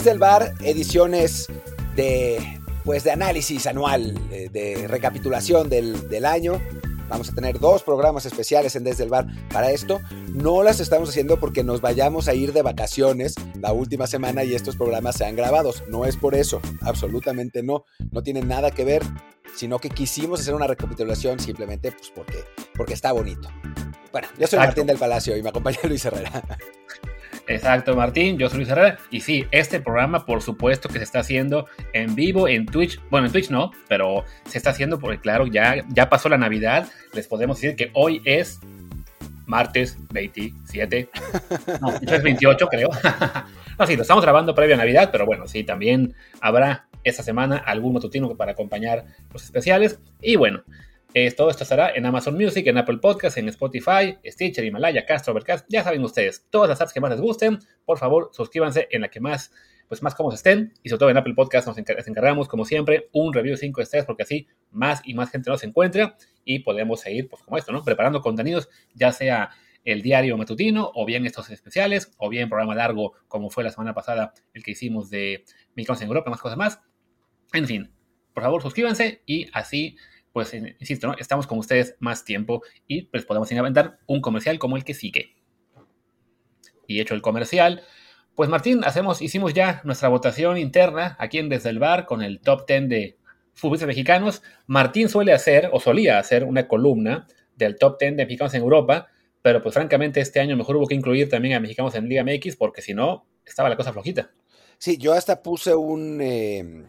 Desde el bar, ediciones de, pues, de análisis anual, de, recapitulación del, del año. Vamos a tener dos programas especiales en Desde el Bar para esto. No las estamos haciendo porque nos vayamos a ir de vacaciones la última semana y estos programas sean grabados. No es por eso, absolutamente no. No tiene nada que ver, sino que quisimos hacer una recapitulación simplemente pues porque, porque está bonito. Bueno, yo soy Martín del Palacio y me acompaña Luis Herrera. Exacto, Martín, yo soy Luis Herrera. Y sí, este programa, por supuesto, que se está haciendo en vivo en Twitch. Bueno, en Twitch no, pero se está haciendo porque, claro, ya, ya pasó la Navidad. Les podemos decir que hoy es martes 27. No, es 28, creo. no, sí, lo estamos grabando previo a Navidad, pero bueno, sí, también habrá esta semana algún matutino para acompañar los especiales. Y bueno, todo esto estará en Amazon Music, en Apple Podcasts, en Spotify, Stitcher, Himalaya, Castro, Overcast. Ya saben ustedes, todas las apps que más les gusten, por favor, suscríbanse en la que más, pues más cómodos estén. Y sobre todo en Apple Podcasts nos encargamos, como siempre, un review de 5 estrellas, porque así más y más gente nos encuentra y podemos seguir, pues como esto, ¿no? Preparando contenidos, ya sea el diario matutino, o bien estos especiales, o bien programa largo, como fue la semana pasada el que hicimos de Mexicanos en Europa, más cosas más. En fin, por favor, suscríbanse y así pues insisto, ¿no? estamos con ustedes más tiempo y pues podemos inventar un comercial como el que sigue. Y hecho el comercial, pues Martín, hacemos, hicimos ya nuestra votación interna aquí en Desde el Bar con el top 10 de futbolistas mexicanos. Martín suele hacer, o solía hacer, una columna del top 10 de mexicanos en Europa, pero pues francamente este año mejor hubo que incluir también a mexicanos en Liga MX porque si no, estaba la cosa flojita. Sí, yo hasta puse un... Eh,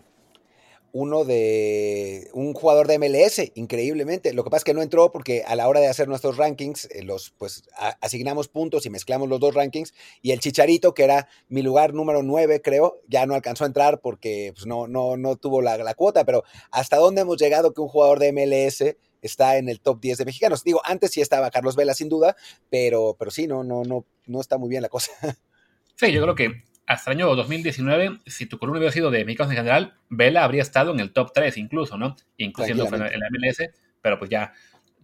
uno de un jugador de MLS, increíblemente. Lo que pasa es que no entró porque a la hora de hacer nuestros rankings, eh, los pues asignamos puntos y mezclamos los dos rankings. Y el Chicharito, que era mi lugar número 9, creo, ya no alcanzó a entrar porque pues, no, no, no tuvo la, la, cuota. Pero ¿hasta dónde hemos llegado que un jugador de MLS está en el top 10 de mexicanos? Digo, antes sí estaba Carlos Vela, sin duda, pero, pero sí, no, no, no, no está muy bien la cosa. Sí, yo creo que hasta el año 2019, si tu columna hubiera sido de mexicanos en general, Vela habría estado en el top 3 incluso, ¿no? Inclusive en la MLS, pero pues ya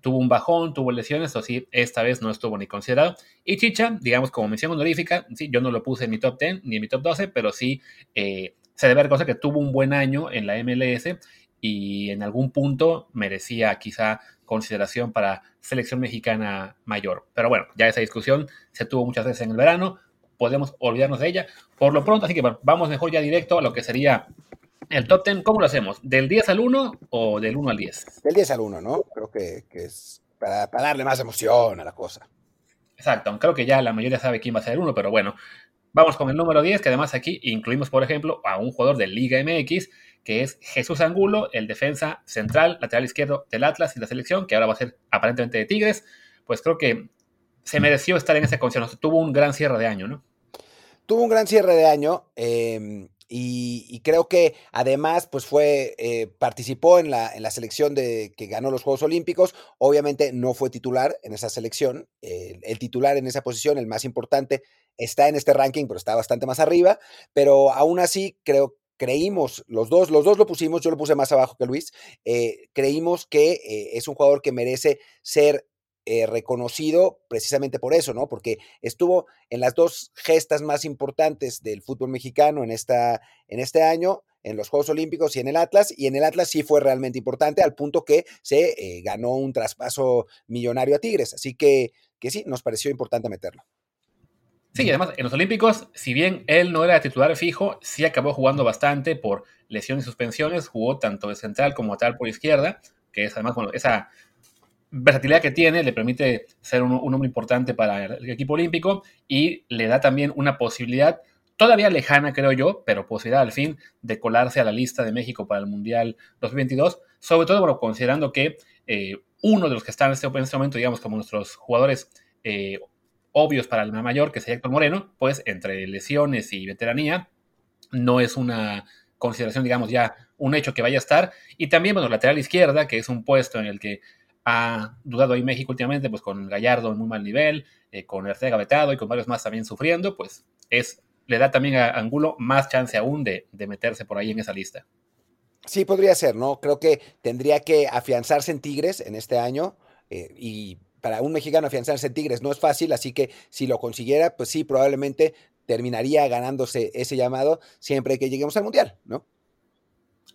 tuvo un bajón, tuvo lesiones, o sí, esta vez no estuvo ni considerado. Y Chicha, digamos como mención honorífica, sí, yo no lo puse en mi top 10 ni en mi top 12, pero sí eh, se debe cosa que tuvo un buen año en la MLS y en algún punto merecía quizá consideración para selección mexicana mayor. Pero bueno, ya esa discusión se tuvo muchas veces en el verano, podemos olvidarnos de ella por lo pronto. Así que vamos mejor ya directo a lo que sería el top 10. ¿Cómo lo hacemos? ¿Del 10 al 1 o del 1 al 10? Del 10 al 1, ¿no? Creo que, es para, darle más emoción a la cosa. Exacto, creo que ya la mayoría sabe quién va a ser el 1, pero bueno. Vamos con el número 10, que además aquí incluimos, por ejemplo, a un jugador de Liga MX, que es Jesús Angulo, el defensa central, lateral izquierdo del Atlas y la selección, que ahora va a ser aparentemente de Tigres. Pues creo que se mereció estar en esa condición. tuvo un gran cierre de año, ¿no? Tuvo un gran cierre de año. Em, y, creo que además, pues fue, eh, participó en la, en la selección de que ganó los Juegos Olímpicos. Obviamente no fue titular en esa selección. el titular en esa posición, el más importante, está en este ranking, pero está bastante más arriba. Pero aún así, creo creímos, los dos, los dos lo pusimos, yo lo puse más abajo que Luis, eh, creímos que eh, es un jugador que merece ser eh, reconocido precisamente por eso, ¿no? Porque estuvo en las dos gestas más importantes del fútbol mexicano en, esta, en este año, en los Juegos Olímpicos y en el Atlas, y en el Atlas sí fue realmente importante al punto que se eh, ganó un traspaso millonario a Tigres, así que, que sí, nos pareció importante meterlo. Sí, y además en los Olímpicos, si bien él no era titular fijo, sí acabó jugando bastante por lesiones y suspensiones, jugó tanto de central como tal por izquierda, que es además, bueno, esa versatilidad que tiene le permite ser un, hombre importante para el equipo olímpico y le da también una posibilidad todavía lejana, creo yo, pero posibilidad al fin de colarse a la lista de México para el Mundial 2022, sobre todo bueno, considerando que eh, uno de los que están en este, en este, momento, digamos, como nuestros jugadores eh, obvios para el mayor, que sería Héctor Moreno, pues entre lesiones y veteranía, no es una consideración, digamos, ya un hecho que vaya a estar. Y también, bueno, lateral izquierda, que es un puesto en el que ha dudado ahí México últimamente, pues con Gallardo en muy mal nivel, eh, con Arcega vetado y con varios más también sufriendo, pues es, le da también a Angulo más chance aún de, meterse por ahí en esa lista. Sí, podría ser, ¿no? Creo que tendría que afianzarse en Tigres en este año eh, y para un mexicano afianzarse en Tigres no es fácil, así que si lo consiguiera, pues sí, probablemente terminaría ganándose ese llamado siempre que lleguemos al Mundial, ¿no?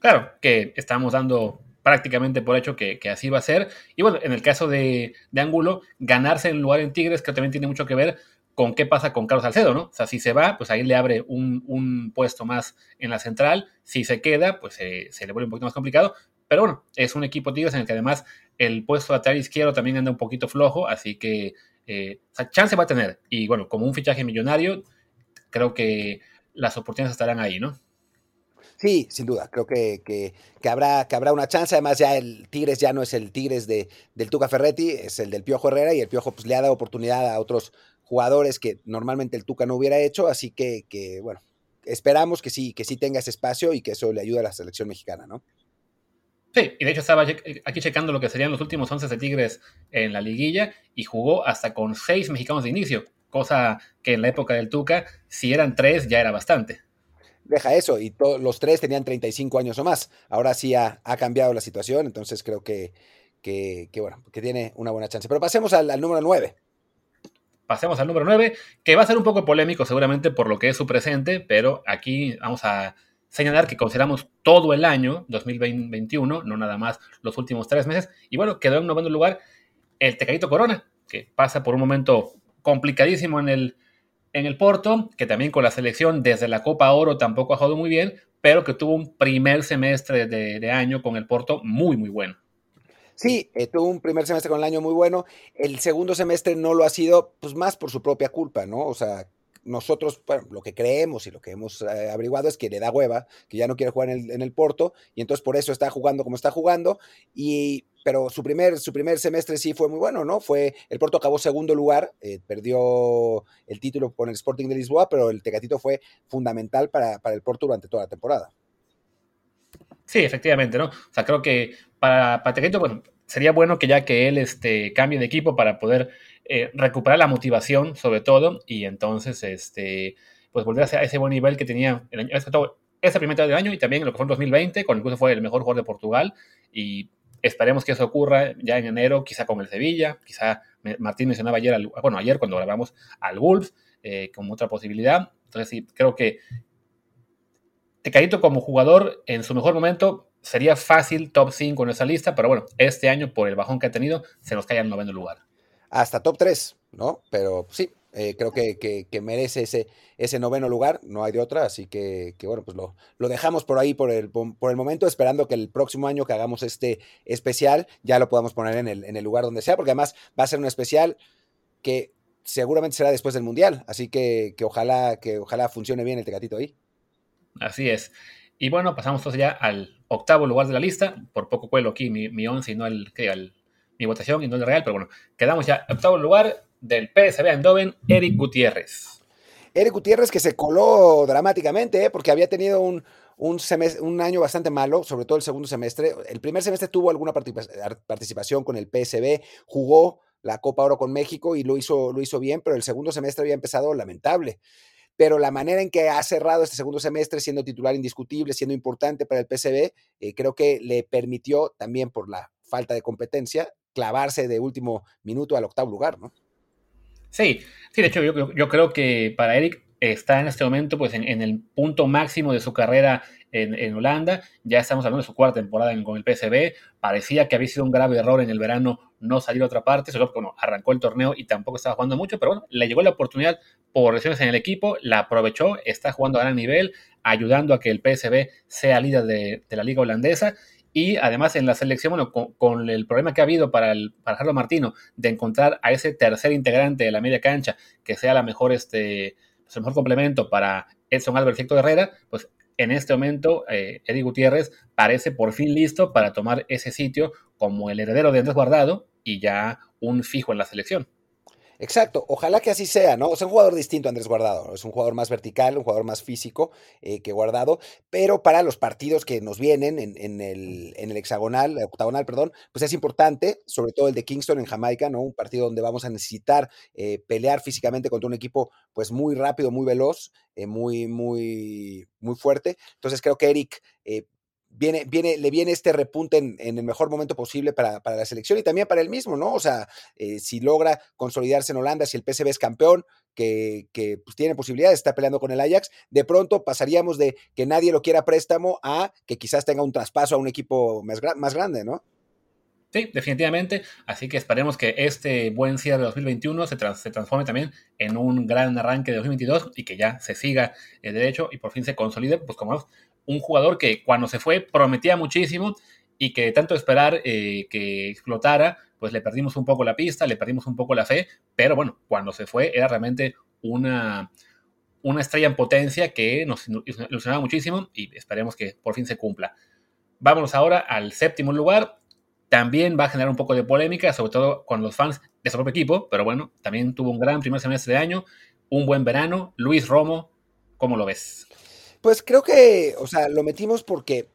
Claro, que estamos dando prácticamente por hecho que, así va a ser. Y bueno, en el caso de, Angulo, ganarse el lugar en Tigres, que también tiene mucho que ver con qué pasa con Carlos Salcedo, ¿no? O sea, si se va, pues ahí le abre un, puesto más en la central. Si se queda, pues se le vuelve un poquito más complicado. Pero bueno, es un equipo Tigres en el que además el puesto lateral izquierdo también anda un poquito flojo, así que eh, o sea, chance va a tener. Y bueno, como un fichaje millonario, creo que las oportunidades estarán ahí, ¿no? Sí, sin duda. Creo que, que, habrá, que habrá una chance. Además, ya el Tigres ya no es el Tigres de, del Tuca Ferretti, es el del Piojo Herrera y el Piojo pues, le ha dado oportunidad a otros jugadores que normalmente el Tuca no hubiera hecho. Así que, que bueno, esperamos que sí, que sí tenga ese espacio y que eso le ayude a la selección mexicana, ¿no? Sí, y de hecho estaba aquí checando lo que serían los últimos 11 de Tigres en la liguilla y jugó hasta con seis mexicanos de inicio, cosa que en la época del Tuca, si eran tres, ya era bastante. Deja eso, y los tres tenían 35 años o más. Ahora sí ha, cambiado la situación, entonces creo que, que, bueno, que tiene una buena chance. Pero pasemos al, número 9 pasemos al número 9, que va a ser un poco polémico seguramente por lo que es su presente, pero aquí vamos a señalar que consideramos todo el año 2021, no nada más los últimos tres meses, y bueno, quedó en noveno lugar el Tecadito Corona, que pasa por un momento complicadísimo en el, en el Porto, que también con la selección desde la Copa Oro tampoco ha jugado muy bien, pero que tuvo un primer semestre de, año con el Porto muy, muy bueno. Sí, eh, tuvo un primer semestre con el año muy bueno. El segundo semestre no lo ha sido, pues más por su propia culpa, ¿no? O sea, nosotros, bueno, lo que creemos y lo que hemos eh, averiguado es que le da hueva, que ya no quiere jugar en el, Porto, y entonces por eso está jugando como está jugando, y, pero su primer, su primer semestre sí fue muy bueno, ¿no? Fue, el Porto acabó segundo lugar, eh, perdió el título con el Sporting de Lisboa, pero el Tecatito fue fundamental para, el Porto durante toda la temporada. Sí, efectivamente, ¿no? O sea, creo que para, para Tecatito, sería bueno que ya que él este, cambie de equipo para poder eh, recuperar la motivación, sobre todo, y entonces, este, pues volver a ese buen nivel que tenía el año, esa primera mitad del año y también lo que fue en 2020, cuando incluso fue el mejor jugador de Portugal, y esperemos que eso ocurra ya en enero, quizá con el Sevilla, quizá Martín mencionaba ayer, bueno, ayer cuando grabamos al Wolves, eh, como otra posibilidad. Entonces, sí, creo que Tecadito como jugador en su mejor momento sería fácil top 5 en esa lista, pero bueno, este año por el bajón que ha tenido se nos cae al noveno lugar hasta top 3, ¿no? Pero sí, eh, creo que, merece ese, ese noveno lugar, no hay de otra, así que, bueno, pues lo, lo, dejamos por ahí por el, por el momento, esperando que el próximo año que hagamos este especial ya lo podamos poner en el, en el lugar donde sea, porque además va a ser un especial que seguramente será después del Mundial, así que, ojalá, que ojalá funcione bien el tecatito ahí. Así es. Y bueno, pasamos entonces ya al octavo lugar de la lista, por poco cuelo aquí mi, mi once y no el, que al mi votación y no el real, pero bueno, quedamos ya octavo lugar del PSV Eindhoven, Eric Gutiérrez. Eric Gutiérrez que se coló dramáticamente, ¿eh? porque había tenido un, un, un, año bastante malo, sobre todo el segundo semestre. El primer semestre tuvo alguna participación con el PSB, jugó la Copa Oro con México y lo hizo, lo hizo bien, pero el segundo semestre había empezado lamentable. Pero la manera en que ha cerrado este segundo semestre, siendo titular indiscutible, siendo importante para el PSB, eh, creo que le permitió también por la falta de competencia clavarse de último minuto al octavo lugar, ¿no? Sí, sí, de hecho yo, creo que para Eric está en este momento pues en, el punto máximo de su carrera en, Holanda, ya estamos hablando de su cuarta temporada con el PSV, parecía que había sido un grave error en el verano no salir a otra parte, solo bueno, arrancó el torneo y tampoco estaba jugando mucho, pero bueno, le llegó la oportunidad por lesiones en el equipo, la aprovechó, está jugando a gran nivel, ayudando a que el PSV sea líder de, de la liga holandesa y además en la selección, bueno, con, el problema que ha habido para, el, para Carlos Martino de encontrar a ese tercer integrante de la media cancha que sea la mejor, este, pues, el mejor complemento para Edson Álvarez y Herrera, pues en este momento eh, Eddie Gutiérrez parece por fin listo para tomar ese sitio como el heredero de Andrés Guardado y ya un fijo en la selección. Exacto, ojalá que así sea, ¿no? Es un jugador distinto Andrés Guardado, es un jugador más vertical, un jugador más físico eh, que Guardado, pero para los partidos que nos vienen en, el, en el hexagonal, octagonal, perdón, pues es importante, sobre todo el de Kingston en Jamaica, ¿no? Un partido donde vamos a necesitar eh, pelear físicamente contra un equipo pues muy rápido, muy veloz, eh, muy, muy, muy fuerte. Entonces creo que Eric viene, viene, le viene este repunte en, el mejor momento posible para, la selección y también para él mismo, ¿no? O sea, eh, si logra consolidarse en Holanda, si el PSV es campeón, que, pues, tiene posibilidades, está peleando con el Ajax, de pronto pasaríamos de que nadie lo quiera préstamo a que quizás tenga un traspaso a un equipo más, más grande, ¿no? Sí, definitivamente. Así que esperemos que este buen cierre de 2021 se, se transforme también en un gran arranque de 2022 y que ya se siga el derecho y por fin se consolide, pues como un jugador que cuando se fue prometía muchísimo y que tanto esperar eh, que explotara, pues le perdimos un poco la pista, le perdimos un poco la fe, pero bueno, cuando se fue era realmente una, una estrella en potencia que nos ilusionaba muchísimo y esperemos que por fin se cumpla. Vámonos ahora al séptimo lugar, también va a generar un poco de polémica, sobre todo con los fans de su propio equipo, pero bueno, también tuvo un gran primer semestre de año, un buen verano. Luis Romo, ¿cómo lo ves? Pues creo que, o sea, lo metimos porque,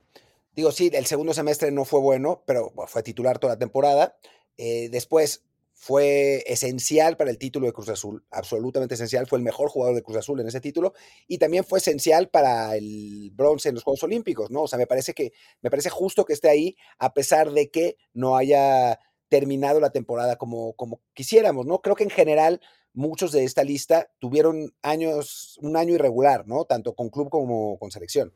digo, sí, el segundo semestre no fue bueno, pero fue titular toda la temporada. Eh, después fue esencial para el título de Cruz Azul, absolutamente esencial, fue el mejor jugador de Cruz Azul en ese título y también fue esencial para el bronce en los Juegos Olímpicos, ¿no? O sea, me parece que me parece justo que esté ahí a pesar de que no haya terminado la temporada como, como quisiéramos, ¿no? Creo que en general muchos de esta lista tuvieron años, un año irregular, ¿no? Tanto con club como con selección.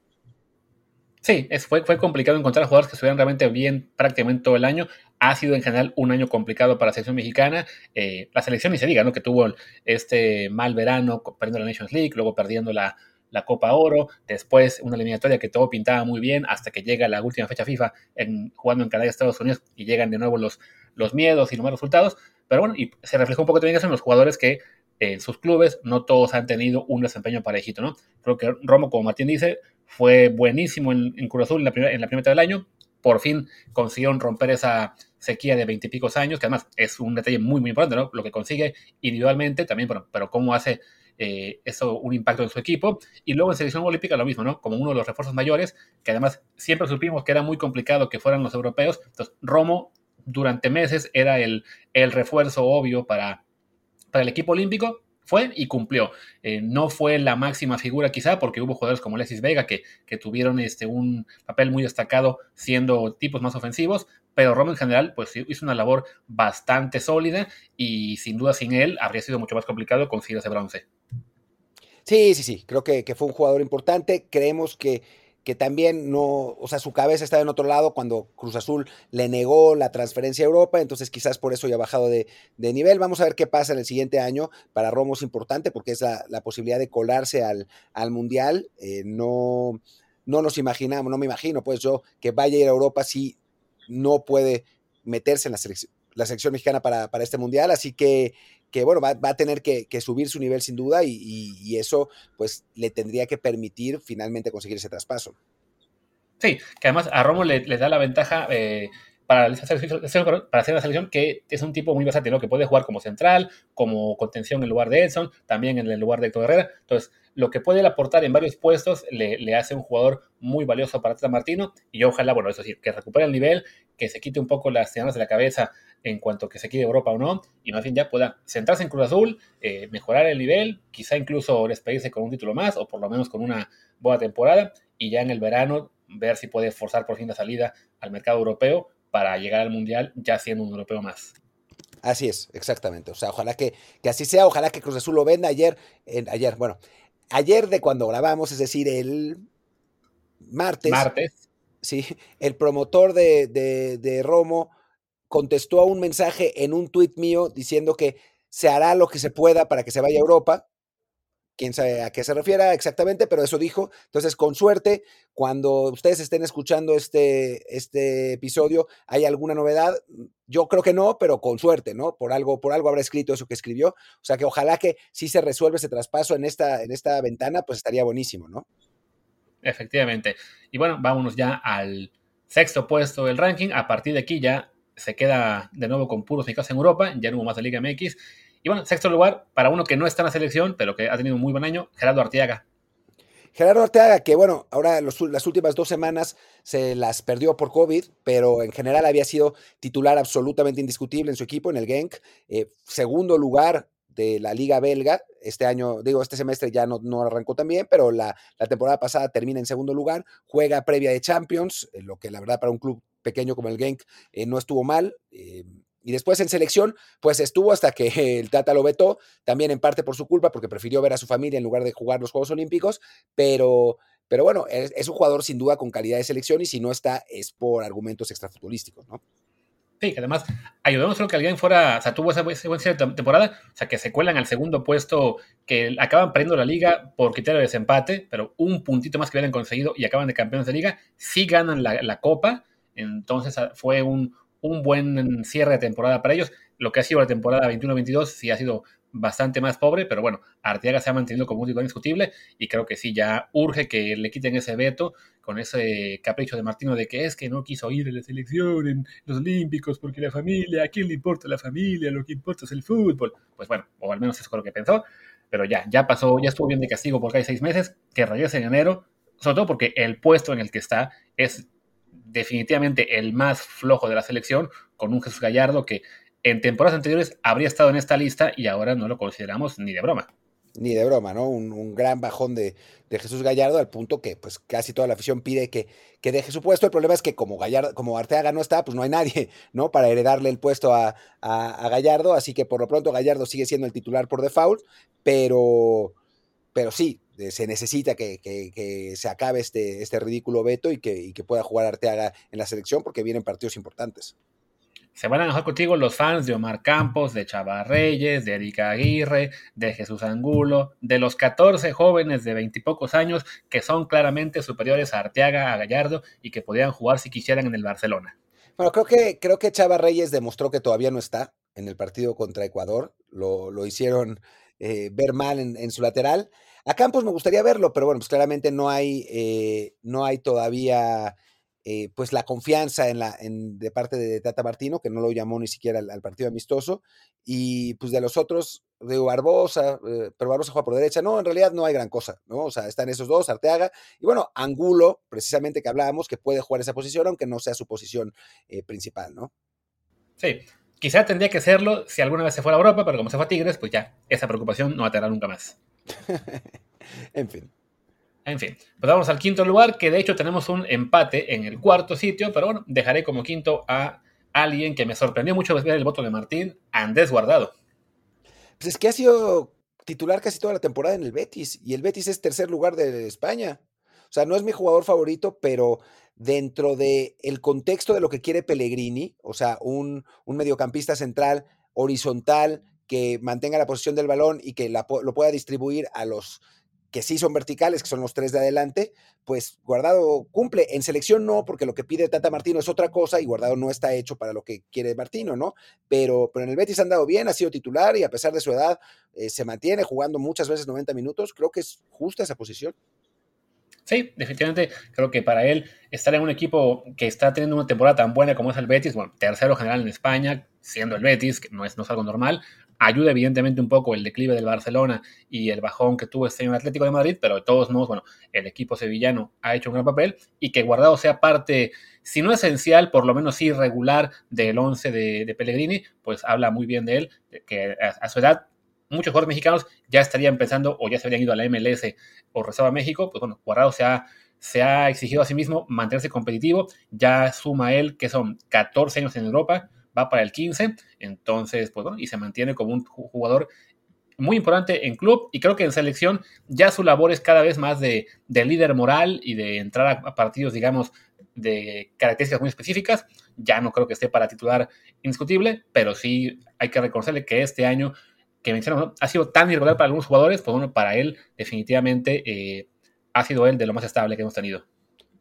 Sí, fue, fue complicado encontrar jugadores que estuvieran realmente bien prácticamente todo el año. Ha sido en general un año complicado para la selección mexicana. Eh, la selección ni se diga, ¿no? Que tuvo este mal verano perdiendo la Nations League, luego perdiendo la, la Copa Oro, después una eliminatoria que todo pintaba muy bien hasta que llega la última fecha FIFA en, jugando en Canadá y Estados Unidos y llegan de nuevo los, los miedos y los malos resultados. Pero bueno, y se reflejó un poco también eso en los jugadores que en sus clubes no todos han tenido un desempeño parejito, ¿no? Creo que Romo, como Martín dice, fue buenísimo en, en Cruz Azul en la, primera, en la primera mitad del año. Por fin consiguieron romper esa sequía de veintipicos años, que además es un detalle muy, muy importante, ¿no? Lo que consigue individualmente también, bueno, pero cómo hace eh, eso un impacto en su equipo. Y luego en selección olímpica lo mismo, ¿no? Como uno de los refuerzos mayores, que además siempre supimos que era muy complicado que fueran los europeos. Entonces, Romo durante meses era el, el refuerzo obvio para, para el equipo olímpico fue y cumplió. Eh, no fue la máxima figura quizá porque hubo jugadores como Alexis Vega que, que, tuvieron este, un papel muy destacado siendo tipos más ofensivos, pero Romo en general pues hizo una labor bastante sólida y sin duda sin él habría sido mucho más complicado conseguir ese bronce. Sí, sí, sí, creo que, que fue un jugador importante. Creemos que que también no, o sea, su cabeza estaba en otro lado cuando Cruz Azul le negó la transferencia a Europa, entonces quizás por eso ya ha bajado de, nivel. Vamos a ver qué pasa en el siguiente año. Para Romo es importante porque es la, posibilidad de colarse al, al Mundial. Eh, no, no nos imaginamos, no me imagino, pues yo que vaya a ir a Europa si no puede meterse en la selección, la selección mexicana para, para este Mundial, así que que bueno, va, a tener que, subir su nivel sin duda y, eso pues le tendría que permitir finalmente conseguir ese traspaso. Sí, que además a Romo le, da la ventaja eh, para, para hacer una selección que es un tipo muy versátil, que puede jugar como central, como contención en lugar de Edson, también en el lugar de Héctor Herrera. Entonces, lo que puede aportar en varios puestos le, hace un jugador muy valioso para Tata Martino y ojalá, bueno, eso sí, que recupere el nivel, que se quite un poco las señales de la cabeza en cuanto que se quede Europa o no, y más bien ya pueda centrarse en Cruz Azul, eh, mejorar el nivel, quizá incluso despedirse con un título más o por lo menos con una buena temporada y ya en el verano ver si puede forzar por fin la salida al mercado europeo para llegar al Mundial ya siendo un europeo más. Así es, exactamente. O sea, ojalá que, que así sea, ojalá que Cruz Azul lo venda ayer, en, ayer, bueno, ayer de cuando grabamos, es decir, el martes. Martes. Sí, el promotor de, de, de Romo contestó a un mensaje en un tuit mío diciendo que se hará lo que se pueda para que se vaya a Europa. Quién sabe a qué se refiera exactamente, pero eso dijo. Entonces, con suerte, cuando ustedes estén escuchando este, este episodio, ¿hay alguna novedad? Yo creo que no, pero con suerte, ¿no? Por algo, por algo habrá escrito eso que escribió. O sea que ojalá que si se resuelve ese traspaso en esta, en esta ventana, pues estaría buenísimo, ¿no? Efectivamente. Y bueno, vámonos ya al sexto puesto del ranking. A partir de aquí ya se queda de nuevo con puros mexicanos en Europa, ya no hubo más de Liga MX. Y bueno, sexto lugar, para uno que no está en la selección, pero que ha tenido un muy buen año, Gerardo Arteaga. Gerardo Arteaga, que bueno, ahora las últimas dos semanas se las perdió por COVID, pero en general había sido titular absolutamente indiscutible en su equipo, en el Genk. Eh, segundo lugar de la liga belga. Este año, digo, este semestre ya no, no arrancó también, pero la, la, temporada pasada termina en segundo lugar, juega previa de Champions, lo que la verdad para un club pequeño como el Genk eh, no estuvo mal. Eh, y después en selección, pues estuvo hasta que el Tata lo vetó, también en parte por su culpa, porque prefirió ver a su familia en lugar de jugar los Juegos Olímpicos, pero, pero bueno, es un jugador sin duda con calidad de selección y si no está es por argumentos extrafutbolísticos, ¿no? Sí, que además ayudó solo que alguien fuera, o sea, tuvo esa, buena temporada, o sea, que se cuelan al segundo puesto, que acaban perdiendo la liga por criterio de desempate, pero un puntito más que hubieran conseguido y acaban de campeones de liga, sí ganan la, la copa, entonces fue un, un buen cierre de temporada para ellos. Lo que ha sido la temporada 21-22 sí ha sido bastante más pobre, pero bueno, Arteaga se ha mantenido como un titular indiscutible y creo que sí, ya urge que le quiten ese veto con ese capricho de Martino de que es que no quiso ir a la selección en los Olímpicos porque la familia, ¿a quién le importa la familia? Lo que importa es el fútbol. Pues bueno, o al menos eso es lo que pensó, pero ya, ya pasó, ya estuvo bien de castigo porque hay seis meses, que regrese en enero, sobre todo porque el puesto en el que está es definitivamente el más flojo de la selección, con un Jesús Gallardo que en temporadas anteriores habría estado en esta lista y ahora no lo consideramos ni de broma. Ni de broma, ¿no? Un, gran bajón de, Jesús Gallardo al punto que pues casi toda la afición pide que, que, deje su puesto. El problema es que como Gallardo, como Arteaga no está, pues no hay nadie, ¿no? Para heredarle el puesto a, a, Gallardo. Así que por lo pronto Gallardo sigue siendo el titular por default, pero, pero sí, se necesita que, se acabe este, este ridículo veto y que, pueda jugar Arteaga en la selección porque vienen partidos importantes. Se van a enojar contigo los fans de Omar Campos, de Chava Reyes, de Erika Aguirre, de Jesús Angulo, de los 14 jóvenes de veintipocos años que son claramente superiores a Arteaga, a Gallardo y que podrían jugar si quisieran en el Barcelona. Bueno, creo que, creo que Chava Reyes demostró que todavía no está en el partido contra Ecuador. Lo, hicieron eh, ver mal en su lateral. A Campos me gustaría verlo, pero bueno, pues claramente no hay, eh, no hay todavía eh, pues la confianza en la, en, de parte de Tata Martino, que no lo llamó ni siquiera al, partido amistoso. Y pues de los otros, de Barbosa, eh, pero Barbosa juega por derecha. No, en realidad no hay gran cosa, ¿no? O sea, están esos dos, Arteaga. Y bueno, Angulo, precisamente que hablábamos, que puede jugar esa posición, aunque no sea su posición principal, ¿no? Sí, quizá tendría que serlo si alguna vez se fuera a Europa, pero como se fue a Tigres, pues ya, esa preocupación no va a tener nunca más. en fin. En fin, pues vamos al quinto lugar, que de hecho tenemos un empate en el cuarto sitio, pero bueno, dejaré como quinto a alguien que me sorprendió mucho ver el voto de Martín, Andrés Guardado. Pues es que ha sido titular casi toda la temporada en el Betis, y el Betis es tercer lugar de España. O sea, no es mi jugador favorito, pero dentro del el contexto de lo que quiere Pellegrini, o sea, un, un mediocampista central horizontal que mantenga la posición del balón y que lo pueda distribuir a los que sí son verticales, que son los tres de adelante, pues Guardado cumple. En selección no, porque lo que pide Tata Martino es otra cosa y Guardado no está hecho para lo que quiere Martino, ¿no? Pero, pero en el Betis ha andado bien, ha sido titular y a pesar de su edad eh, se mantiene jugando muchas veces 90 minutos. Creo que es justa esa posición. Sí, definitivamente creo que para él estar en un equipo que está teniendo una temporada tan buena como es el Betis, bueno, tercero general en España, siendo el Betis, que no es, no es algo normal, ayuda evidentemente un poco el declive del Barcelona y el bajón que tuvo este año Atlético de Madrid, pero de todos modos, bueno, el equipo sevillano ha hecho un gran papel y que Guardado sea parte, si no esencial, por lo menos sí regular del 11 de, Pellegrini, pues habla muy bien de él, que a, su edad muchos jugadores mexicanos ya estarían pensando o ya se habrían ido a la MLS o rezaba a México, pues bueno, Guardado se ha, se ha exigido a sí mismo mantenerse competitivo, ya suma él que son 14 años en Europa, va para el 15, entonces, pues bueno, y se mantiene como un jugador muy importante en club y creo que en selección ya su labor es cada vez más de, líder moral y de entrar a, partidos, digamos, de características muy específicas. Ya no creo que esté para titular indiscutible, pero sí hay que reconocerle que este año que mencionamos ha sido tan irregular para algunos jugadores, pues bueno, para él definitivamente eh, ha sido él de lo más estable que hemos tenido.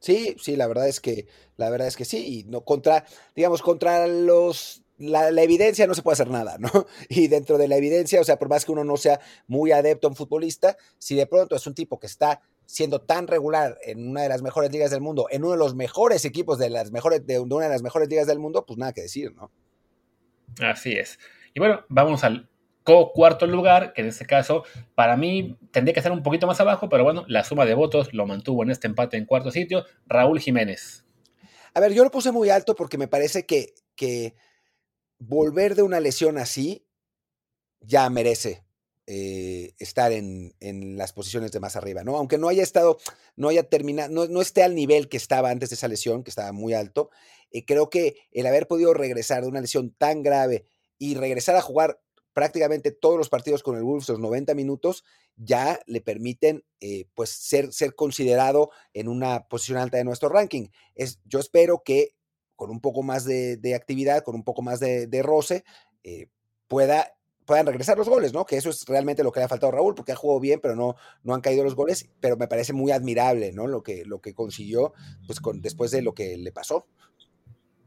Sí, sí, la verdad es que, la verdad es que sí, y no contra, digamos, contra los la, evidencia no se puede hacer nada, ¿no? Y dentro de la evidencia, o sea, por más que uno no sea muy adepto a un futbolista, si de pronto es un tipo que está siendo tan regular en una de las mejores ligas del mundo, en uno de los mejores equipos de las mejores, de una de las mejores ligas del mundo, pues nada que decir, ¿no? Así es. Y bueno, vamos al cuarto lugar, que en este caso para mí tendría que ser un poquito más abajo, pero bueno, la suma de votos lo mantuvo en este empate en cuarto sitio, Raúl Jiménez. A ver, yo lo puse muy alto porque me parece que, que volver de una lesión así ya merece eh, estar en, las posiciones de más arriba, ¿no? Aunque no haya estado, no haya terminado, no, esté al nivel que estaba antes de esa lesión, que estaba muy alto, eh, creo que el haber podido regresar de una lesión tan grave y regresar a jugar prácticamente todos los partidos con el Wolves los 90 minutos ya le permiten eh, pues ser, ser considerado en una posición alta de nuestro ranking. Es, yo espero que con un poco más de, actividad, con un poco más de, roce, pueda puedan regresar los goles, ¿no? Que eso es realmente lo que le ha faltado a Raúl, porque ha jugado bien, pero no, no han caído los goles, pero me parece muy admirable, ¿no? Lo que, lo que consiguió pues, después de lo que le pasó.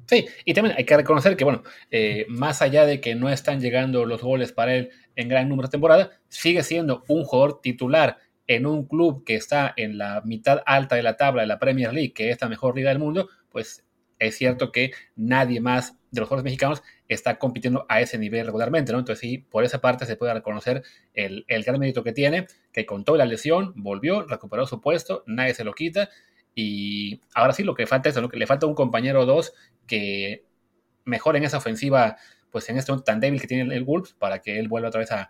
Sí, y también hay que reconocer que, bueno, eh, más allá de que no están llegando los goles para él en gran número de temporada, sigue siendo un jugador titular en un club que está en la mitad alta de la tabla de la Premier League, que es la mejor liga del mundo, pues es cierto que nadie más de los jugadores mexicanos está compitiendo a ese nivel regularmente, ¿no? Entonces sí, por esa parte se puede reconocer el, gran mérito que tiene, que con toda la lesión volvió, recuperó su puesto, nadie se lo quita y ahora sí lo que falta es lo que le falta un compañero o dos que mejore en esa ofensiva, pues en este tan débil que tiene el Wolves para que él vuelva otra vez a,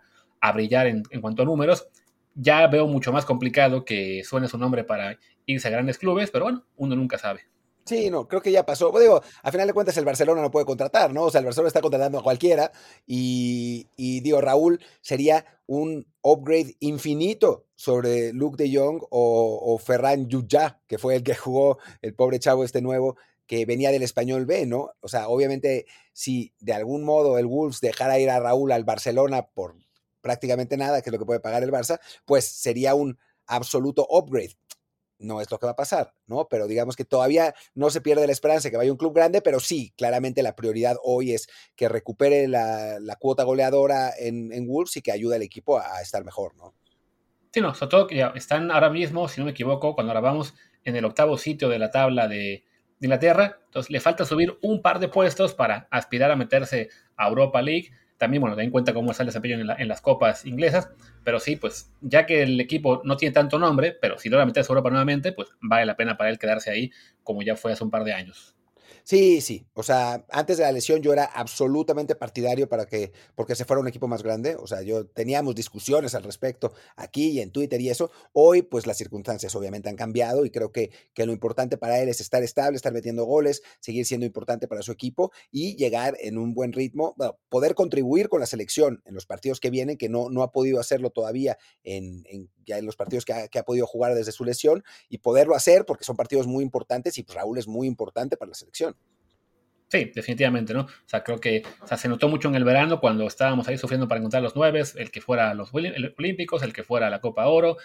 brillar en, en cuanto a números. Ya veo mucho más complicado que suene su nombre para irse a grandes clubes, pero bueno, uno nunca sabe. Sí, no, creo que ya pasó. Digo, a final de cuentas el Barcelona no puede contratar, ¿no? O sea, el Barcelona está contratando a cualquiera y, digo, Raúl sería un upgrade infinito sobre Luke de Jong o, Ferran Yuya, que fue el que jugó el pobre chavo este nuevo que venía del español B, ¿no? O sea, obviamente si de algún modo el Wolves dejara ir a Raúl al Barcelona por prácticamente nada, que es lo que puede pagar el Barça, pues sería un absoluto upgrade no es lo que va a pasar, ¿no? Pero digamos que todavía no se pierde la esperanza de que vaya un club grande, pero sí, claramente la prioridad hoy es que recupere la, cuota goleadora en, Wolves y que ayude al equipo a, estar mejor, ¿no? Sí, no, sobre todo que ya están ahora mismo, si no me equivoco, cuando ahora vamos en el octavo sitio de la tabla de, de Inglaterra, entonces le falta subir un par de puestos para aspirar a meterse a Europa League también, bueno, ten en cuenta cómo está el desempeño en, las copas inglesas, pero sí, pues ya que el equipo no tiene tanto nombre, pero si logra meterse a Europa nuevamente, pues vale la pena para él quedarse ahí como ya fue hace un par de años. Sí, sí. O sea, antes de la lesión yo era absolutamente partidario para que, porque se fuera un equipo más grande. O sea, yo teníamos discusiones al respecto aquí y en Twitter y eso. Hoy, pues las circunstancias obviamente han cambiado y creo que, que lo importante para él es estar estable, estar metiendo goles, seguir siendo importante para su equipo y llegar en un buen ritmo, poder contribuir con la selección en los partidos que vienen, que no, no ha podido hacerlo todavía en, ya en los partidos que ha, podido jugar desde su lesión y poderlo hacer porque son partidos muy importantes y pues Raúl es muy importante para la selección. Sí, definitivamente, ¿no? O sea, creo que se notó mucho en el verano cuando estábamos ahí sufriendo para encontrar los nueve, el que fuera los Olímpicos, el que fuera la Copa Oro.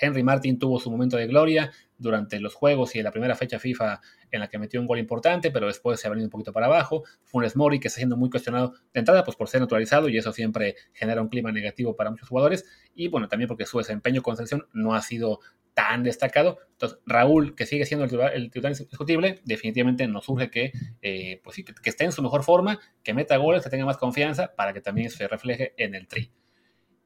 Henry Martin tuvo su momento de gloria durante los juegos y en la primera fecha FIFA en la que metió un gol importante, pero después se ha venido un poquito para abajo. Funes Mori, que está siendo muy cuestionado de entrada, pues por ser naturalizado, y eso siempre genera un clima negativo para muchos jugadores. Y bueno, también porque su desempeño con selección no ha sido tan destacado. Entonces, Raúl, que sigue siendo el titular, indiscutible, definitivamente nos surge que, eh, pues sí, que, esté en su mejor forma, que meta goles, que tenga más confianza, para que también se refleje en el tri.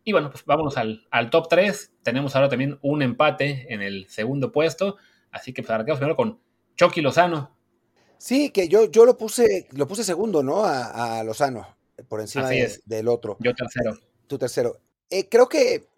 Y bueno, pues vámonos al, top 3. Tenemos ahora también un empate en el segundo puesto. Así que pues arrancamos primero con Chucky Lozano. Sí, que yo, yo lo puse, lo puse segundo, ¿no? A, Lozano, por encima del otro. Yo tercero. Tu tercero. Eh, creo que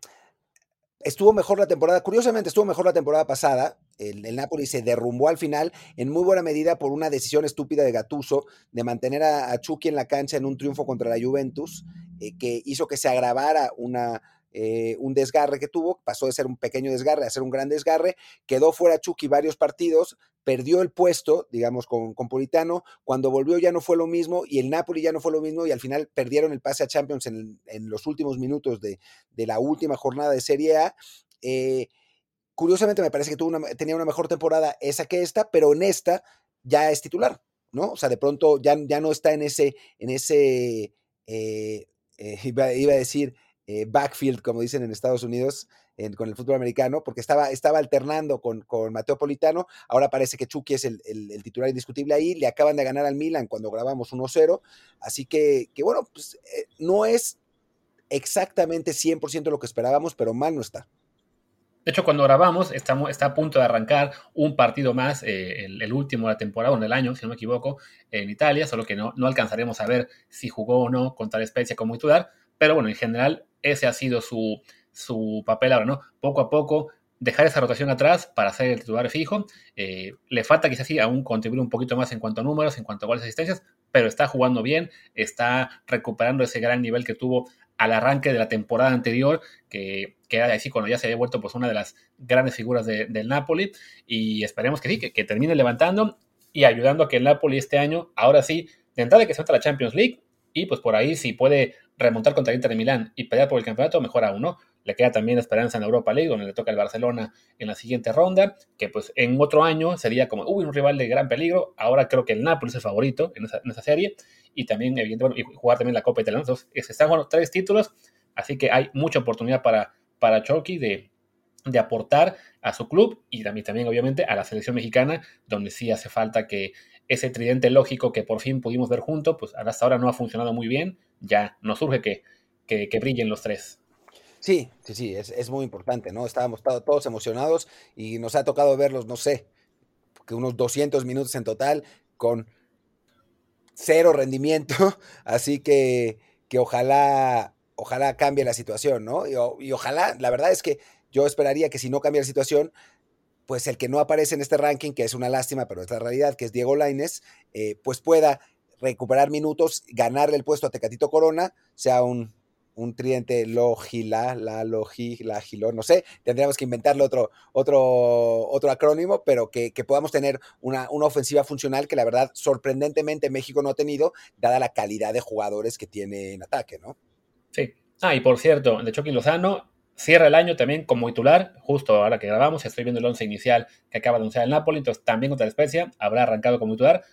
estuvo mejor la temporada, curiosamente estuvo mejor la temporada pasada. El, el, Napoli se derrumbó al final en muy buena medida por una decisión estúpida de Gatuso de mantener a, Chucky en la cancha en un triunfo contra la Juventus, eh, que hizo que se agravara una, eh, un desgarre que tuvo, pasó de ser un pequeño desgarre a ser un gran desgarre, quedó fuera Chucky varios partidos, perdió el puesto, digamos, con, con Politano, cuando volvió ya no fue lo mismo y el Napoli ya no fue lo mismo y al final perdieron el pase a Champions en, los últimos minutos de, la última jornada de Serie A. Eh, curiosamente me parece que tuvo una, tenía una mejor temporada esa que esta, pero en esta ya es titular, ¿no? O sea, de pronto ya, ya no está en ese, en ese, iba, iba, a decir, eh, backfield, como dicen en Estados Unidos, con el fútbol americano, porque estaba, estaba alternando con, con Mateo Politano. Ahora parece que Chucky es el, titular indiscutible ahí. Le acaban de ganar al Milan cuando grabamos 1-0. Así que, que, bueno, pues, eh, no es exactamente 100% lo que esperábamos, pero mal no está. De hecho, cuando grabamos, estamos, está a punto de arrancar un partido más, eh, el, último de la temporada, en el año, si no me equivoco, en Italia, solo que no, no alcanzaremos a ver si jugó o no contra la especie como titular, pero bueno, en general ese ha sido su, su papel ahora, ¿no? Poco a poco dejar esa rotación atrás para ser el titular fijo. Eh, le falta quizás sí aún contribuir un poquito más en cuanto a números, en cuanto a goles y asistencias, pero está jugando bien, está recuperando ese gran nivel que tuvo al arranque de la temporada anterior, que, que era así cuando ya se había vuelto pues, una de las grandes figuras del Napoli, y esperemos que sí, que, termine levantando y ayudando a que el Napoli este año, ahora sí, de entrada que se meta la Champions League, y pues por ahí si puede remontar contra el Inter de Milán y pelear por el campeonato, mejor aún, ¿no? Le queda también esperanza en Europa League, donde le toca el Barcelona en la siguiente ronda, que pues en otro año sería como, un rival de gran peligro. Ahora creo que el Napoli es el favorito en esa, serie. Y también, evidentemente, jugar también la Copa Italiana. Entonces, están jugando tres títulos, así que hay mucha oportunidad para, para Chucky de, de aportar a su club y también, también, obviamente, a la selección mexicana, donde sí hace falta que ese tridente lógico que por fin pudimos ver junto, pues hasta ahora no ha funcionado muy bien. Ya nos surge que, que brillen los tres. Sí, sí, sí, es, muy importante, ¿no? Estábamos todos emocionados y nos ha tocado verlos, no sé, que unos 200 minutos en total con cero rendimiento, así que, que ojalá, ojalá cambie la situación, ¿no? Y, ojalá, la verdad es que yo esperaría que si no cambia la situación, pues el que no aparece en este ranking, que es una lástima, pero es la realidad, que es Diego Laines, eh, pues pueda recuperar minutos, ganarle el puesto a Tecatito Corona, sea un un tridente logila, la logi, la gilo, no sé, tendríamos que inventarle otro, otro, otro acrónimo, pero que, podamos tener una, una, ofensiva funcional que la verdad sorprendentemente México no ha tenido, dada la calidad de jugadores que tiene en ataque, ¿no? Sí. Ah, y por cierto, de Chucky Lozano cierra el año también como titular, justo ahora que grabamos, estoy viendo el once inicial que acaba de anunciar el Napoli, entonces también contra la Especia, habrá arrancado como titular,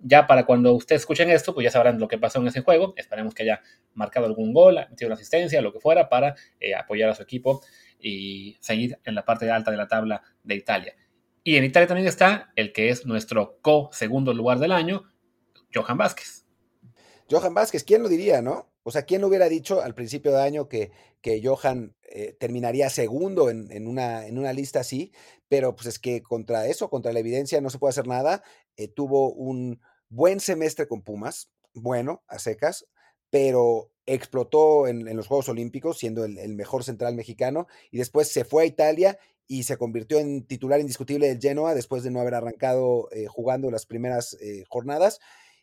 ya para cuando ustedes escuchen esto, pues ya sabrán lo que pasó en ese juego. Esperemos que haya marcado algún gol, metido una asistencia, lo que fuera, para eh, apoyar a su equipo y seguir en la parte alta de la tabla de Italia. Y en Italia también está el que es nuestro co-segundo lugar del año, Johan Vázquez. Johan Vázquez, ¿quién lo diría, no? O sea, ¿quién hubiera dicho al principio de año que, que Johan eh, terminaría segundo en, una, en una lista así? Pero pues es que contra eso, contra la evidencia, no se puede hacer nada. Eh, tuvo un buen semestre con Pumas, bueno, a secas, pero explotó en, los Juegos Olímpicos, siendo el, mejor central mexicano, y después se fue a Italia y se convirtió en titular indiscutible del Genoa después de no haber arrancado eh, jugando las primeras jornadas.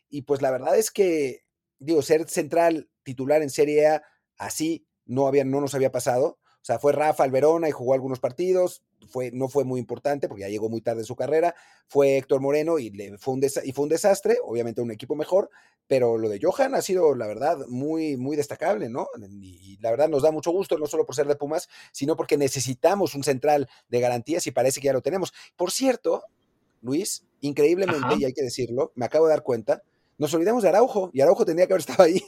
Y pues la verdad es que, digo, ser central titular en Serie A así no, había, no nos había pasado. O sea, fue Rafa Alberona y jugó algunos partidos, fue, no fue muy importante porque ya llegó muy tarde en su carrera. Fue Héctor Moreno y, le, fue un y fue un desastre, obviamente un equipo mejor, pero lo de Johan ha sido, la verdad, muy, muy destacable, ¿no? Y, la verdad nos da mucho gusto, no solo por ser de Pumas, sino porque necesitamos un central de garantías y parece que ya lo tenemos. Por cierto, Luis, increíblemente, y hay que decirlo, me acabo de dar cuenta, nos olvidamos de Araujo y Araujo tendría que haber estado ahí.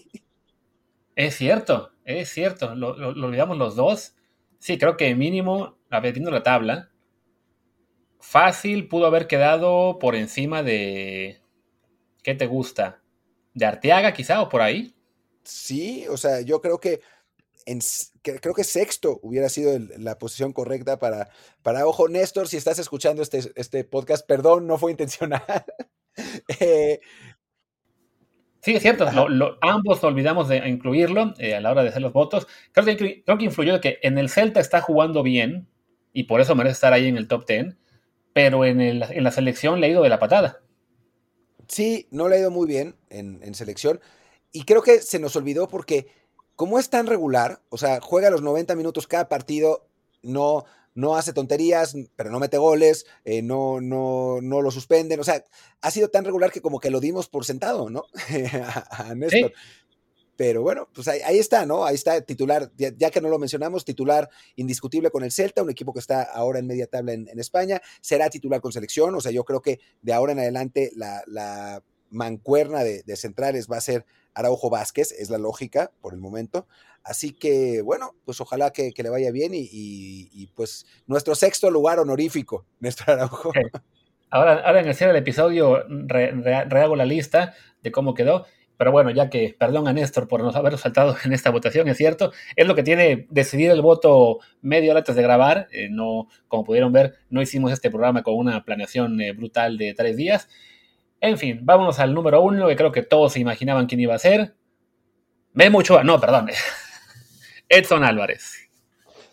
Es cierto, es cierto, lo, olvidamos los dos. Sí, creo que mínimo, viendo la tabla, fácil pudo haber quedado por encima de... ¿Qué te gusta? ¿De Arteaga quizá o por ahí? Sí, o sea, yo creo que, creo que sexto hubiera sido la posición correcta para, para Ojo. Néstor, si estás escuchando este, este podcast, perdón, no fue intencional. eh, Sí, es cierto, ambos olvidamos de incluirlo eh, a la hora de hacer los votos. Creo que, creo que influyó que en el Celta está jugando bien y por eso merece estar ahí en el top 10, pero en, la selección le ha ido de la patada. Sí, no le ha ido muy bien en, en, selección y creo que se nos olvidó porque como es tan regular, o sea, juega los 90 minutos cada partido, no, no hace tonterías, pero no mete goles, eh, no, no, no lo suspenden. O sea, ha sido tan regular que como que lo dimos por sentado, ¿no? a, Néstor. Pero bueno, pues ahí, está, ¿no? Ahí está titular, ya, que no lo mencionamos, titular indiscutible con el Celta, un equipo que está ahora en media tabla en, España, será titular con selección, o sea, yo creo que de ahora en adelante la, mancuerna de, de, centrales va a ser Araujo Vázquez, es la lógica por el momento. Así que, bueno, pues ojalá que, le vaya bien y, pues nuestro sexto lugar honorífico, Néstor Araujo. Ahora, ahora en el cierre del episodio rehago la lista de cómo quedó. Pero bueno, ya que, perdón a Néstor por no haber saltado en esta votación, es cierto, es lo que tiene decidir el voto medio hora antes de grabar. Eh, no, como pudieron ver, no hicimos este programa con una planeación eh, brutal de tres días. En fin, vámonos al número uno, que creo que todos se imaginaban quién iba a ser. Memo Ochoa, no, perdón. Edson Álvarez.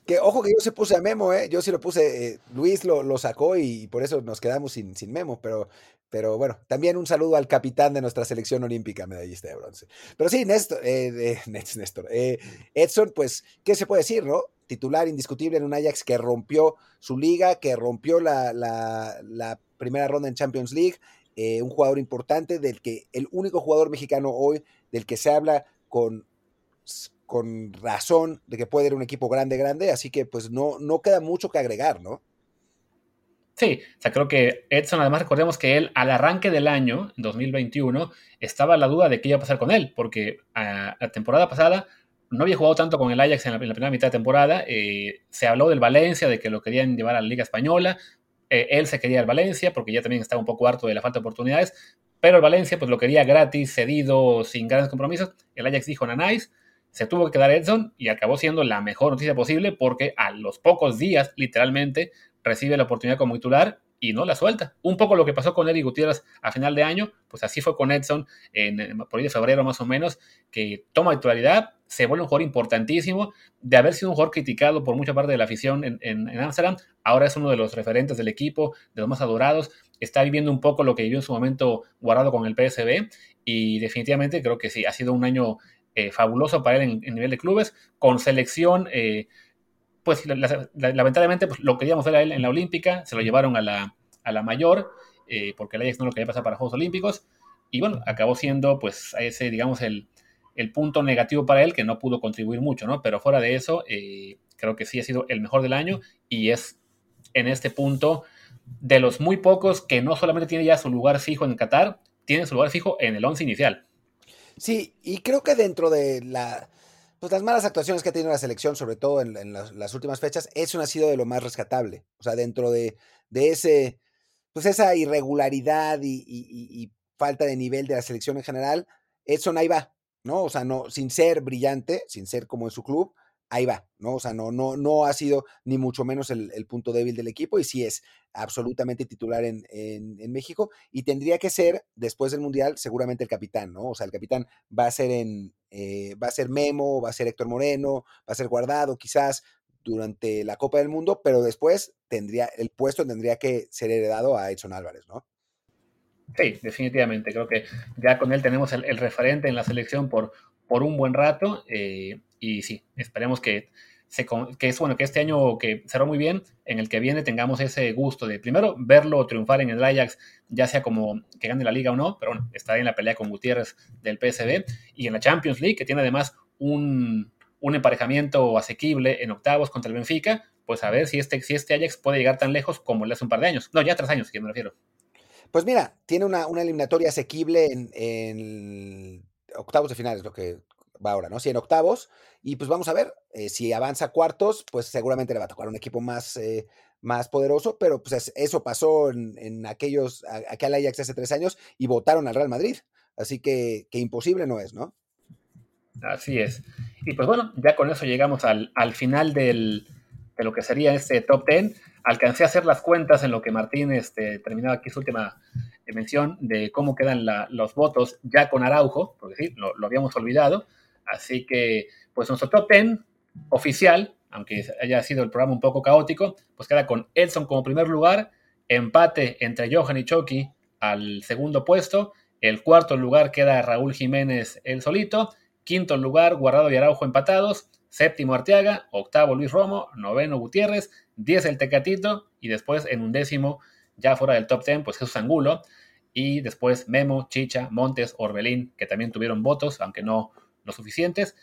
Que ojo que yo se puse a Memo, ¿eh? Yo sí lo puse, eh, Luis lo, lo, sacó y, por eso nos quedamos sin, sin Memo, pero, pero bueno, también un saludo al capitán de nuestra selección olímpica medallista de bronce. Pero sí, Néstor, eh, Néstor eh, Edson, pues, ¿qué se puede decir, no? Titular indiscutible en un Ajax que rompió su liga, que rompió la, la, la primera ronda en Champions League, eh, un jugador importante del que el único jugador mexicano hoy del que se habla con con razón de que puede ir un equipo grande, grande, así que pues no, no queda mucho que agregar, ¿no? Sí, o sea, creo que Edson, además recordemos que él al arranque del año, 2021, estaba la duda de qué iba a pasar con él, porque a, ah, la temporada pasada no había jugado tanto con el Ajax en la, primera mitad de temporada, eh, se habló del Valencia, de que lo querían llevar a la Liga Española, eh, él se quería al Valencia, porque ya también estaba un poco harto de la falta de oportunidades, pero el Valencia pues lo quería gratis, cedido, sin grandes compromisos, el Ajax dijo, nanáis, se tuvo que quedar Edson y acabó siendo la mejor noticia posible porque a los pocos días, literalmente, recibe la oportunidad como titular y no la suelta. Un poco lo que pasó con Eric Gutiérrez a final de año, pues así fue con Edson en, por ahí de febrero más o menos, que toma titularidad, se vuelve un jugador importantísimo, de haber sido un jugador criticado por mucha parte de la afición en Amsterdam, ahora es uno de los referentes del equipo, de los más adorados, está viviendo un poco lo que vivió en su momento guardado con el PSB y definitivamente creo que sí, ha sido un año eh, fabuloso para él en, nivel de clubes, con selección, eh, pues lamentablemente pues, lo queríamos ver a él en la Olímpica, se lo llevaron a la, a la mayor, eh, porque el Ajax no lo quería pasar para Juegos Olímpicos, y bueno, acabó siendo pues ese, digamos, el, el punto negativo para él, que no pudo contribuir mucho, ¿no? Pero fuera de eso, creo que sí ha sido el mejor del año y es en este punto de los muy pocos que no solamente tiene ya su lugar fijo en Qatar, tiene su lugar fijo en el once inicial. Sí, y creo que dentro de la, pues las malas actuaciones que ha tenido la selección, sobre todo en, las, últimas fechas, eso no ha sido de lo más rescatable. O sea, dentro de, ese, pues esa irregularidad y, falta de nivel de la selección en general, eso ahí va, ¿no? O sea, no, sin ser brillante, sin ser como en su club, ahí va, ¿no? O sea, no, no, no ha sido ni mucho menos el, punto débil del equipo y sí es absolutamente titular en, en, México y tendría que ser, después del Mundial, seguramente el capitán, ¿no? O sea, el capitán va a ser en, eh, va a ser Memo, va a ser Héctor Moreno, va a ser Guardado quizás durante la Copa del Mundo, pero después tendría, el puesto tendría que ser heredado a Edson Álvarez, ¿no? Sí, definitivamente. Creo que ya con él tenemos el, referente en la selección por, por un buen rato. Eh, y sí, esperemos que, que, es, bueno, que este año que cerró muy bien, en el que viene tengamos ese gusto de primero verlo triunfar en el Ajax, ya sea como que gane la liga o no, pero bueno, está en la pelea con Gutiérrez del PSB y en la Champions League, que tiene además un, un emparejamiento asequible en octavos contra el Benfica, pues a ver si este, si este Ajax puede llegar tan lejos como le hace un par de años. No, ya tres años, que me refiero. Pues mira, tiene una, una eliminatoria asequible en, en, octavos de finales, lo que va ahora, ¿no? Sí, en octavos. Y pues vamos a ver, eh, si avanza cuartos, pues seguramente le va a tocar un equipo más, eh, más poderoso, pero pues eso pasó en, en aquellos, aquel Ajax hace tres años y votaron al Real Madrid. Así que, que imposible no es, ¿no? Así es. Y pues bueno, ya con eso llegamos al, al final del, de lo que sería este top ten. Alcancé a hacer las cuentas en lo que Martín este, terminaba aquí su última mención de cómo quedan los votos ya con Araujo, porque sí, lo, lo habíamos olvidado. Así que, pues nuestro top 10 oficial, aunque haya sido el programa un poco caótico, pues queda con Edson como primer lugar, empate entre Johan y Chucky al segundo puesto, el cuarto lugar queda Raúl Jiménez el solito, quinto lugar Guardado y Araujo empatados, séptimo Arteaga, octavo Luis Romo, noveno Gutiérrez, diez el Tecatito y después en un décimo, ya fuera del top 10, pues Jesús Angulo y después Memo, Chicha, Montes, Orbelín, que también tuvieron votos, aunque no suficientes.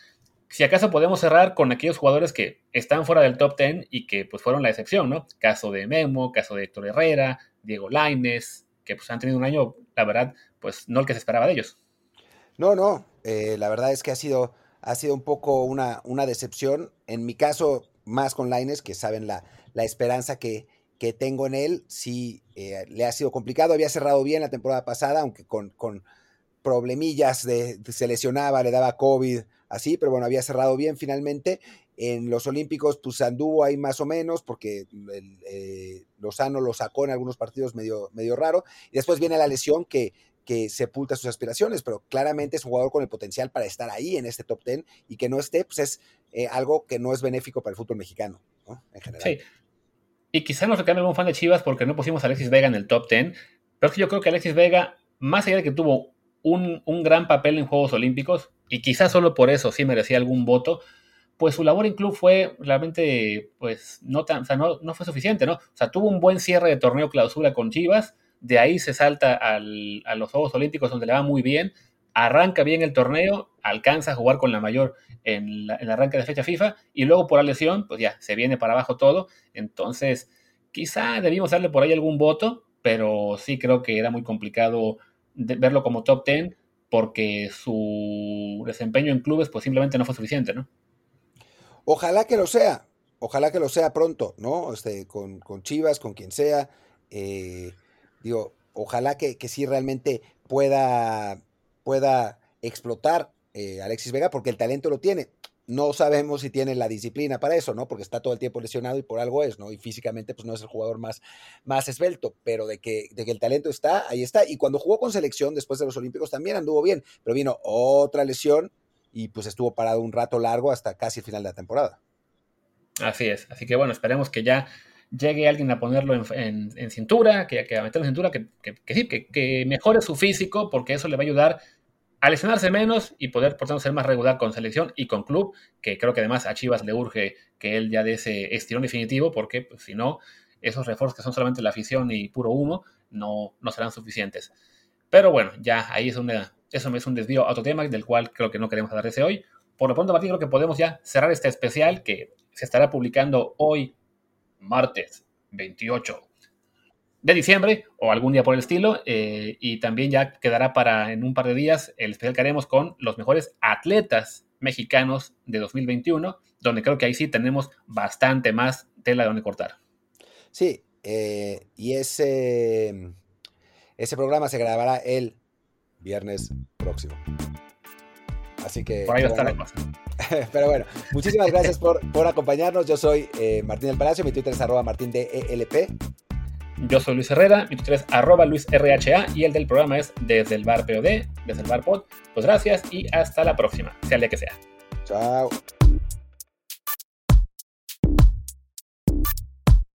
Si acaso podemos cerrar con aquellos jugadores que están fuera del top 10 y que pues fueron la excepción, ¿no? Caso de Memo, caso de Héctor Herrera, Diego Laines, que pues han tenido un año, la verdad, pues no el que se esperaba de ellos. No, no, eh, la verdad es que ha sido, ha sido un poco una, una decepción. En mi caso, más con Laines, que saben la, la esperanza que, que tengo en él, sí eh, le ha sido complicado. Había cerrado bien la temporada pasada, aunque con problemillas de, se lesionaba, le daba COVID, así, pero bueno, había cerrado bien finalmente. En los Olímpicos, pues anduvo ahí más o menos, porque eh, Lozano lo sacó en algunos partidos medio, medio raro. Y después viene la lesión que, que sepulta sus aspiraciones, pero claramente es un jugador con el potencial para estar ahí en este top 10 y que no esté, pues es eh, algo que no es benéfico para el fútbol mexicano, ¿no? En general. Sí. Y quizá nos reclame un fan de Chivas porque no pusimos a Alexis Vega en el top 10, pero es que yo creo que Alexis Vega, más allá de que tuvo un, un gran papel en Juegos Olímpicos, y quizás solo por eso sí merecía algún voto, pues su labor en club fue realmente, pues, no, tan, o sea, no, no, fue suficiente, ¿no? O sea, tuvo un buen cierre de torneo clausura con Chivas, de ahí se salta al, a los Juegos Olímpicos donde le va muy bien, arranca bien el torneo, alcanza a jugar con la mayor en, la, en el arranque de fecha FIFA, y luego por la lesión, pues ya, se viene para abajo todo, entonces quizá debimos darle por ahí algún voto, pero sí creo que era muy complicado verlo como top 10 porque su desempeño en clubes pues simplemente no fue suficiente, ¿no? Ojalá que lo sea, ojalá que lo sea pronto, ¿no? Este, con, con Chivas, con quien sea. Eh, digo, ojalá que, que, sí realmente pueda, pueda explotar eh, Alexis Vega, porque el talento lo tiene. No sabemos si tiene la disciplina para eso, ¿no? Porque está todo el tiempo lesionado y por algo es, ¿no? Y físicamente, pues no es el jugador más, más esbelto, pero de que, de que el talento está, ahí está. Y cuando jugó con selección después de los Olímpicos también anduvo bien, pero vino otra lesión y pues estuvo parado un rato largo hasta casi el final de la temporada. Así es, así que bueno, esperemos que ya llegue alguien a ponerlo en, en, cintura, que, a meterlo en cintura, que, que, que, que mejore su físico, porque eso le va a ayudar a lesionarse menos y poder, por tanto, ser más regular con selección y con club, que creo que además a Chivas le urge que él ya dé ese estirón definitivo, porque pues, si no, esos refuerzos que son solamente la afición y puro humo no, no serán suficientes. Pero bueno, ya ahí es una, eso es un desvío a otro tema del cual creo que no queremos hablar de hoy. Por lo pronto, Martín, creo que podemos ya cerrar este especial que se estará publicando hoy, martes 28 de diciembre o algún día por el estilo. Eh, y también ya quedará para en un par de días el especial que haremos con los mejores atletas mexicanos de 2021, donde creo que ahí sí tenemos bastante más tela de donde cortar. Sí, eh, y ese, ese programa se grabará el viernes próximo. Así que. Por ahí va a estar Pero bueno, muchísimas gracias por, por acompañarnos. Yo soy eh, Martín del Palacio, mi Twitter es arroba martín de ELP. Yo soy Luis Herrera, mi Twitter es arroba luisrha y el del programa es desde el bar POD, desde el bar pod. Pues gracias y hasta la próxima, sea el día que sea. Chao.